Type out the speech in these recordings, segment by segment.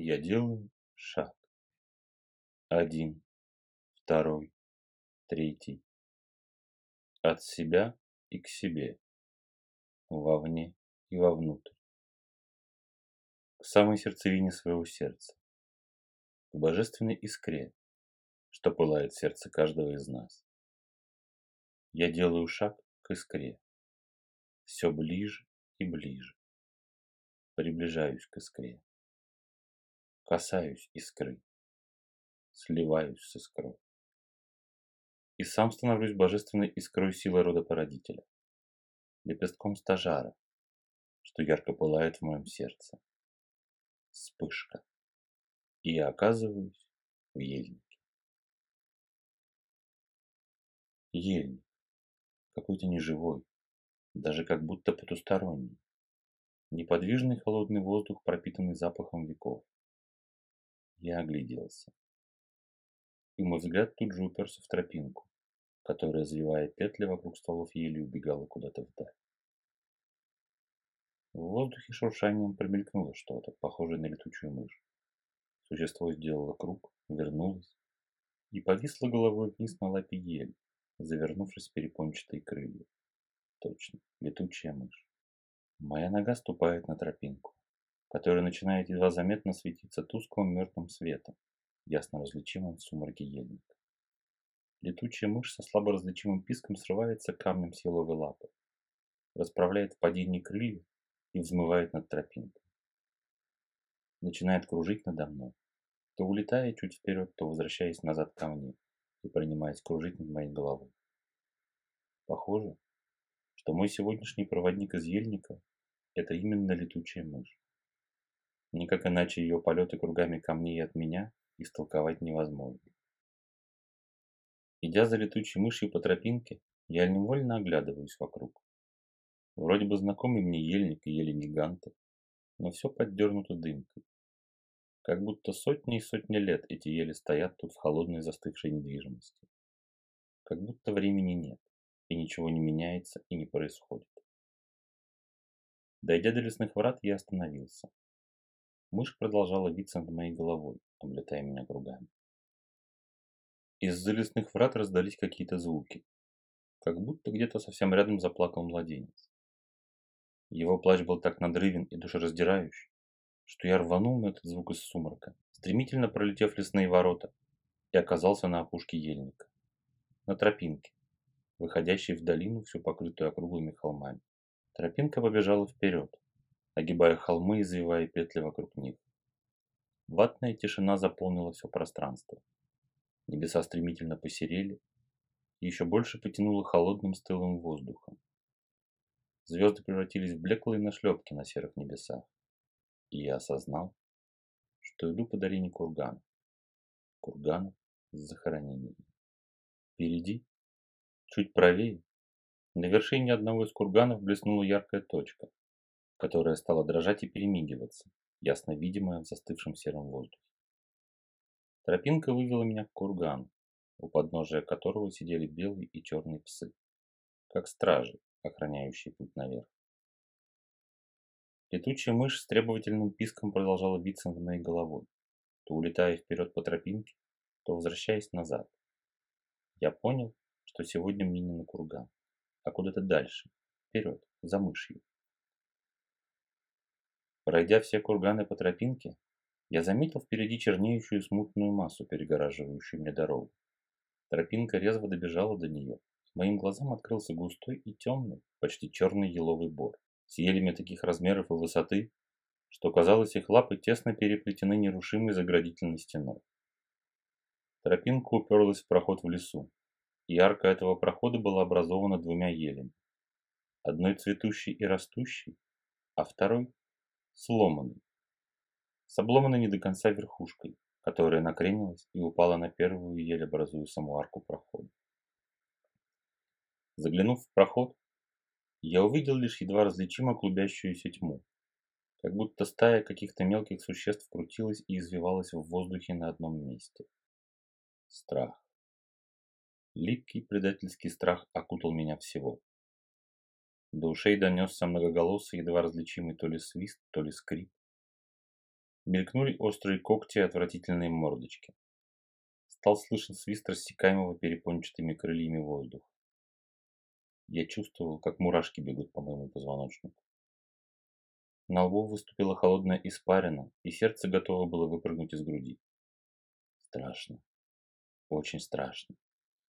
Я делаю шаг. Один, второй, третий. От себя и к себе. Вовне и вовнутрь. К самой сердцевине своего сердца. К божественной искре, что пылает сердце каждого из нас. Я делаю шаг к искре. Все ближе и ближе. Приближаюсь к искре. Касаюсь искры. Сливаюсь с искрой. И сам становлюсь божественной искрой силы рода породителя. Лепестком стажара, что ярко пылает в моем сердце. Вспышка. И я оказываюсь в ельнике. Ельник. Какой-то неживой, даже как будто потусторонний. Неподвижный холодный воздух, пропитанный запахом веков. Я огляделся. И мой взгляд тут же уперся в тропинку, которая, завивая петли вокруг стволов ели, убегала куда-то вдаль. В воздухе шуршанием промелькнуло что-то, похожее на летучую мышь. Существо сделало круг, вернулось и повисло головой вниз на лапе ели, завернувшись в перепончатые крылья. Точно, летучая мышь. Моя нога ступает на тропинку, которая начинает едва заметно светиться тусклым мертвым светом, ясно различимым в сумраке ельника. Летучая мышь со слабо различимым писком срывается камнем с еловой лапы, расправляет в падении крылья и взмывает над тропинкой. Начинает кружить надо мной, то улетая чуть вперед, то возвращаясь назад ко мне и принимаясь кружить над моей головой. Похоже, что мой сегодняшний проводник из ельника – это именно летучая мышь. Никак иначе ее полеты кругами камней от меня истолковать невозможно. Идя за летучей мышью по тропинке, я невольно оглядываюсь вокруг. Вроде бы знакомый мне ельник и ели гиганты, но все поддернуто дымкой. Как будто сотни и сотни лет эти ели стоят тут в холодной застывшей недвижимости. Как будто времени нет, и ничего не меняется и не происходит. Дойдя до лесных врат, я остановился. Мышь продолжала виться над моей головой, облетая меня кругами. Из-за лесных врат раздались какие-то звуки, как будто где-то совсем рядом заплакал младенец. Его плач был так надрывен и душераздирающий, что я рванул на этот звук из сумрака, стремительно пролетев лесные ворота, и оказался на опушке ельника, на тропинке, выходящей в долину, всю покрытую округлыми холмами. Тропинка побежала вперед, огибая холмы и завивая петли вокруг них. Ватная тишина заполнила все пространство. Небеса стремительно посерели и еще больше потянуло холодным стылым воздухом. Звезды превратились в блеклые нашлепки на серых небесах. И я осознал, что иду по долине курганов. Курганов с захоронениями. Впереди, чуть правее, на вершине одного из курганов блеснула яркая точка, которая стала дрожать и перемигиваться, ясно видимая в застывшем сером воздухе. Тропинка вывела меня к кургану, у подножия которого сидели белые и черные псы, как стражи, охраняющие путь наверх. Летучая мышь с требовательным писком продолжала биться над моей головой, то улетая вперед по тропинке, то возвращаясь назад. Я понял, что сегодня мне не на курган, а куда-то дальше, вперед, за мышью. Пройдя все курганы по тропинке, я заметил впереди чернеющую смутную массу, перегораживающую мне дорогу. Тропинка резво добежала до нее. Моим глазам открылся густой и темный, почти черный еловый бор, с елями таких размеров и высоты, что казалось, их лапы тесно переплетены нерушимой заградительной стеной. Тропинка уперлась в проход в лесу, и арка этого прохода была образована двумя елями. Одной цветущей и растущей, а второй сломанный, с обломанной не до конца верхушкой, которая накренилась и упала на первую еле образуя саму арку прохода. Заглянув в проход, я увидел лишь едва различимо клубящуюся тьму, как будто стая каких-то мелких существ крутилась и извивалась в воздухе на одном месте. Страх. Липкий предательский страх окутал меня всего. До ушей донесся многоголосый, едва различимый то ли свист, то ли скрип. Мелькнули острые когти и отвратительные мордочки. Стал слышен свист рассекаемого перепончатыми крыльями воздуха. Я чувствовал, как мурашки бегут по моему позвоночнику. На лбу выступила холодная испарина, и сердце готово было выпрыгнуть из груди. Страшно. Очень страшно.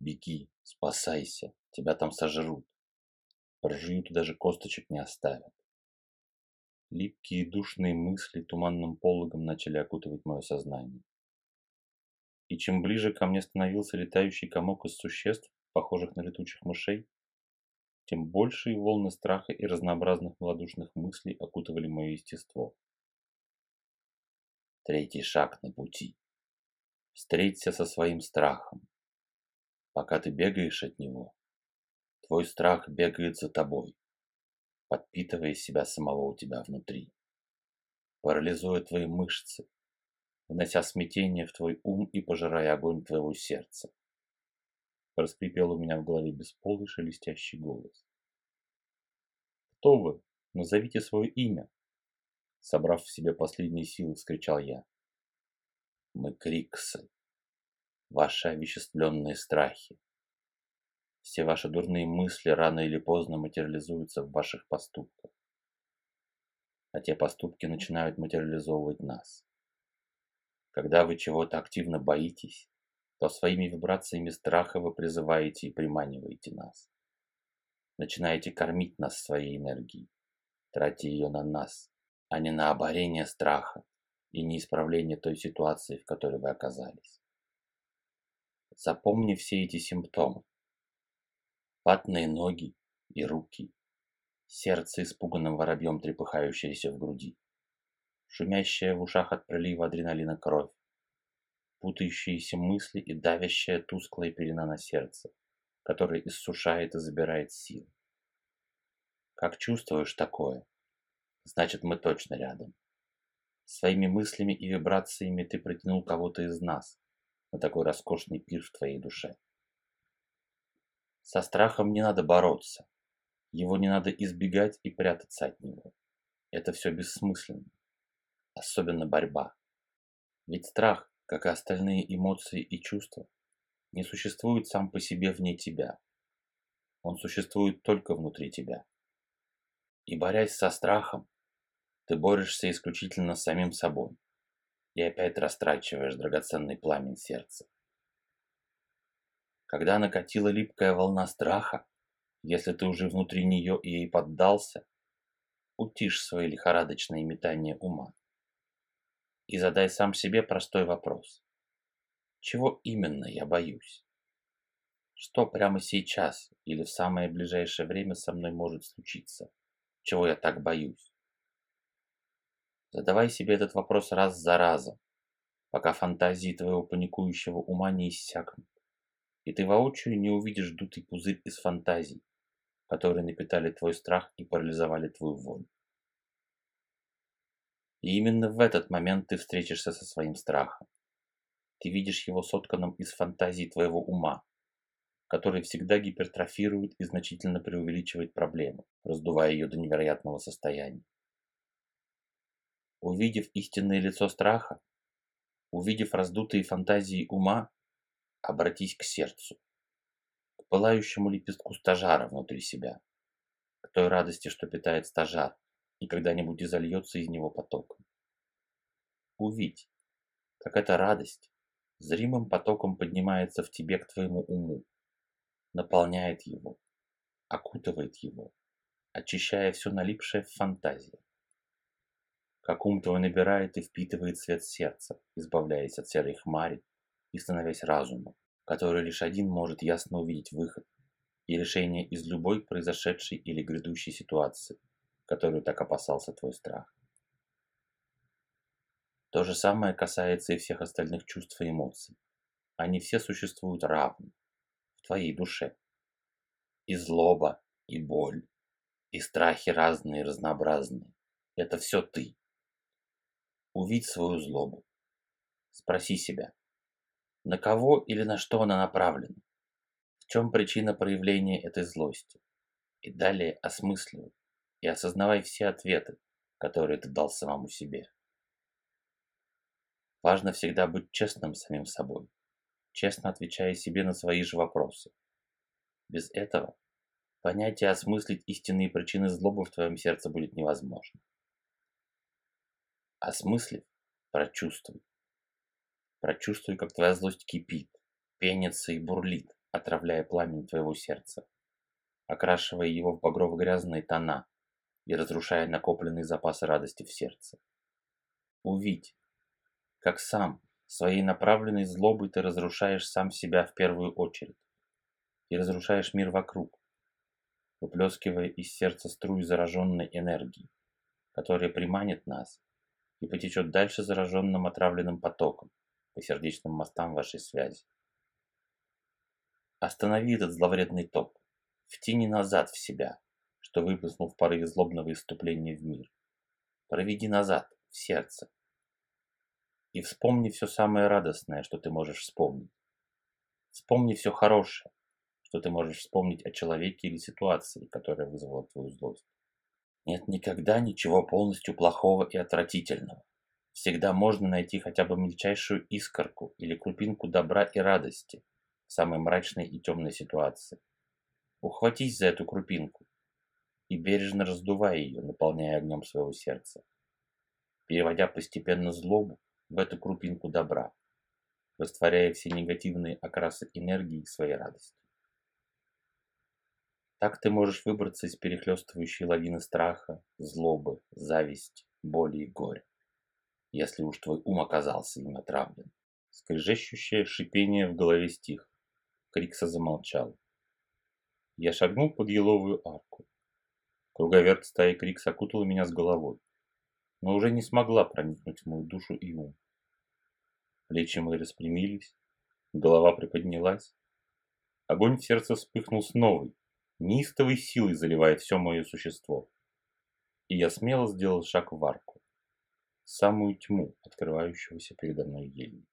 Беги, спасайся, тебя там сожрут. Прожуют и даже косточек не оставят. Липкие душные мысли туманным пологом начали окутывать мое сознание. И чем ближе ко мне становился летающий комок из существ, похожих на летучих мышей, тем большие волны страха и разнообразных малодушных мыслей окутывали мое естество. Третий шаг на пути. Встреться со своим страхом. Пока ты бегаешь от него, твой страх бегает за тобой, подпитывая себя самого у тебя внутри, парализуя твои мышцы, внося смятение в твой ум и пожирая огонь твоего сердца. Раскрепел у меня в голове бесполый шелестящий голос. «Кто вы? Назовите свое имя!» Собрав в себе последние силы, вскричал я. «Мы Криксы, ваши овеществленные страхи. Все ваши дурные мысли рано или поздно материализуются в ваших поступках. А те поступки начинают материализовывать нас. Когда вы чего-то активно боитесь, то своими вибрациями страха вы призываете и приманиваете нас. Начинаете кормить нас своей энергией, тратя ее на нас, а не на оборение страха и не исправление той ситуации, в которой вы оказались. Запомни все эти симптомы. Ватные ноги и руки, сердце испуганным воробьем трепыхающееся в груди, шумящая в ушах от прилива адреналина кровь, путающиеся мысли и давящая тусклая пелена на сердце, которая иссушает и забирает силы. Как чувствуешь такое? Значит, мы точно рядом. Своими мыслями и вибрациями ты притянул кого-то из нас на такой роскошный пир в твоей душе. Со страхом не надо бороться. Его не надо избегать и прятаться от него. Это все бессмысленно. Особенно борьба. Ведь страх как и остальные эмоции и чувства, не существует сам по себе вне тебя. Он существует только внутри тебя. И борясь со страхом, ты борешься исключительно с самим собой и опять растрачиваешь драгоценный пламень сердца. Когда накатила липкая волна страха, если ты уже внутри нее и ей поддался, утишь свои лихорадочные метания ума и задай сам себе простой вопрос. Чего именно я боюсь? Что прямо сейчас или в самое ближайшее время со мной может случиться? Чего я так боюсь? Задавай себе этот вопрос раз за разом, пока фантазии твоего паникующего ума не иссякнут, и ты воочию не увидишь дутый пузырь из фантазий, которые напитали твой страх и парализовали твою волю. И именно в этот момент ты встретишься со своим страхом. Ты видишь его сотканным из фантазий твоего ума, который всегда гипертрофирует и значительно преувеличивает проблему, раздувая ее до невероятного состояния. Увидев истинное лицо страха, увидев раздутые фантазии ума, обратись к сердцу, к пылающему лепестку стажара внутри себя, к той радости, что питает стажар, и когда-нибудь изольется из него потоком. Увидь, как эта радость зримым потоком поднимается в тебе к твоему уму, наполняет его, окутывает его, очищая все налипшее в фантазии. Как ум твой набирает и впитывает свет сердца, избавляясь от серой хмари и становясь разумом, который лишь один может ясно увидеть выход и решение из любой произошедшей или грядущей ситуации – которую так опасался твой страх. То же самое касается и всех остальных чувств и эмоций. Они все существуют равно в твоей душе. И злоба, и боль, и страхи разные и разнообразные. Это все ты. Увидь свою злобу. Спроси себя, на кого или на что она направлена? В чем причина проявления этой злости? И далее осмысливай, и осознавай все ответы, которые ты дал самому себе. Важно всегда быть честным с самим собой, честно отвечая себе на свои же вопросы. Без этого понять и осмыслить истинные причины злобы в твоем сердце будет невозможно. Осмыслив, прочувствуй. Прочувствуй, как твоя злость кипит, пенится и бурлит, отравляя пламень твоего сердца, окрашивая его в багрово-грязные тона и разрушая накопленные запасы радости в сердце. Увидь, как сам, своей направленной злобой ты разрушаешь сам себя в первую очередь и разрушаешь мир вокруг, выплескивая из сердца струи зараженной энергии, которая приманит нас и потечет дальше зараженным отравленным потоком по сердечным мостам вашей связи. Останови этот зловредный ток, втяни назад в себя, что выплеснул в порыве злобного иступления в мир. Проведи назад, в сердце. И вспомни все самое радостное, что ты можешь вспомнить. Вспомни все хорошее, что ты можешь вспомнить о человеке или ситуации, которая вызвала твою злость. Нет никогда ничего полностью плохого и отвратительного. Всегда можно найти хотя бы мельчайшую искорку или крупинку добра и радости в самой мрачной и темной ситуации. Ухватись за эту крупинку и бережно раздувай ее, наполняя огнем своего сердца, переводя постепенно злобу в эту крупинку добра, растворяя все негативные окрасы энергии своей радости. Так ты можешь выбраться из перехлестывающей лавины страха, злобы, зависти, боли и горя, если уж твой ум оказался им отравлен. Скрежещущее шипение в голове стих. Крикса замолчал. Я шагнул под еловую арку. Круговерт стаи Крикс окутала меня с головой, но уже не смогла проникнуть в мою душу и ум. Плечи мои распрямились, голова приподнялась. Огонь в сердце вспыхнул с новой, неистовой силой заливая все мое существо. И я смело сделал шаг в арку, самую тьму открывающегося передо мной ельника.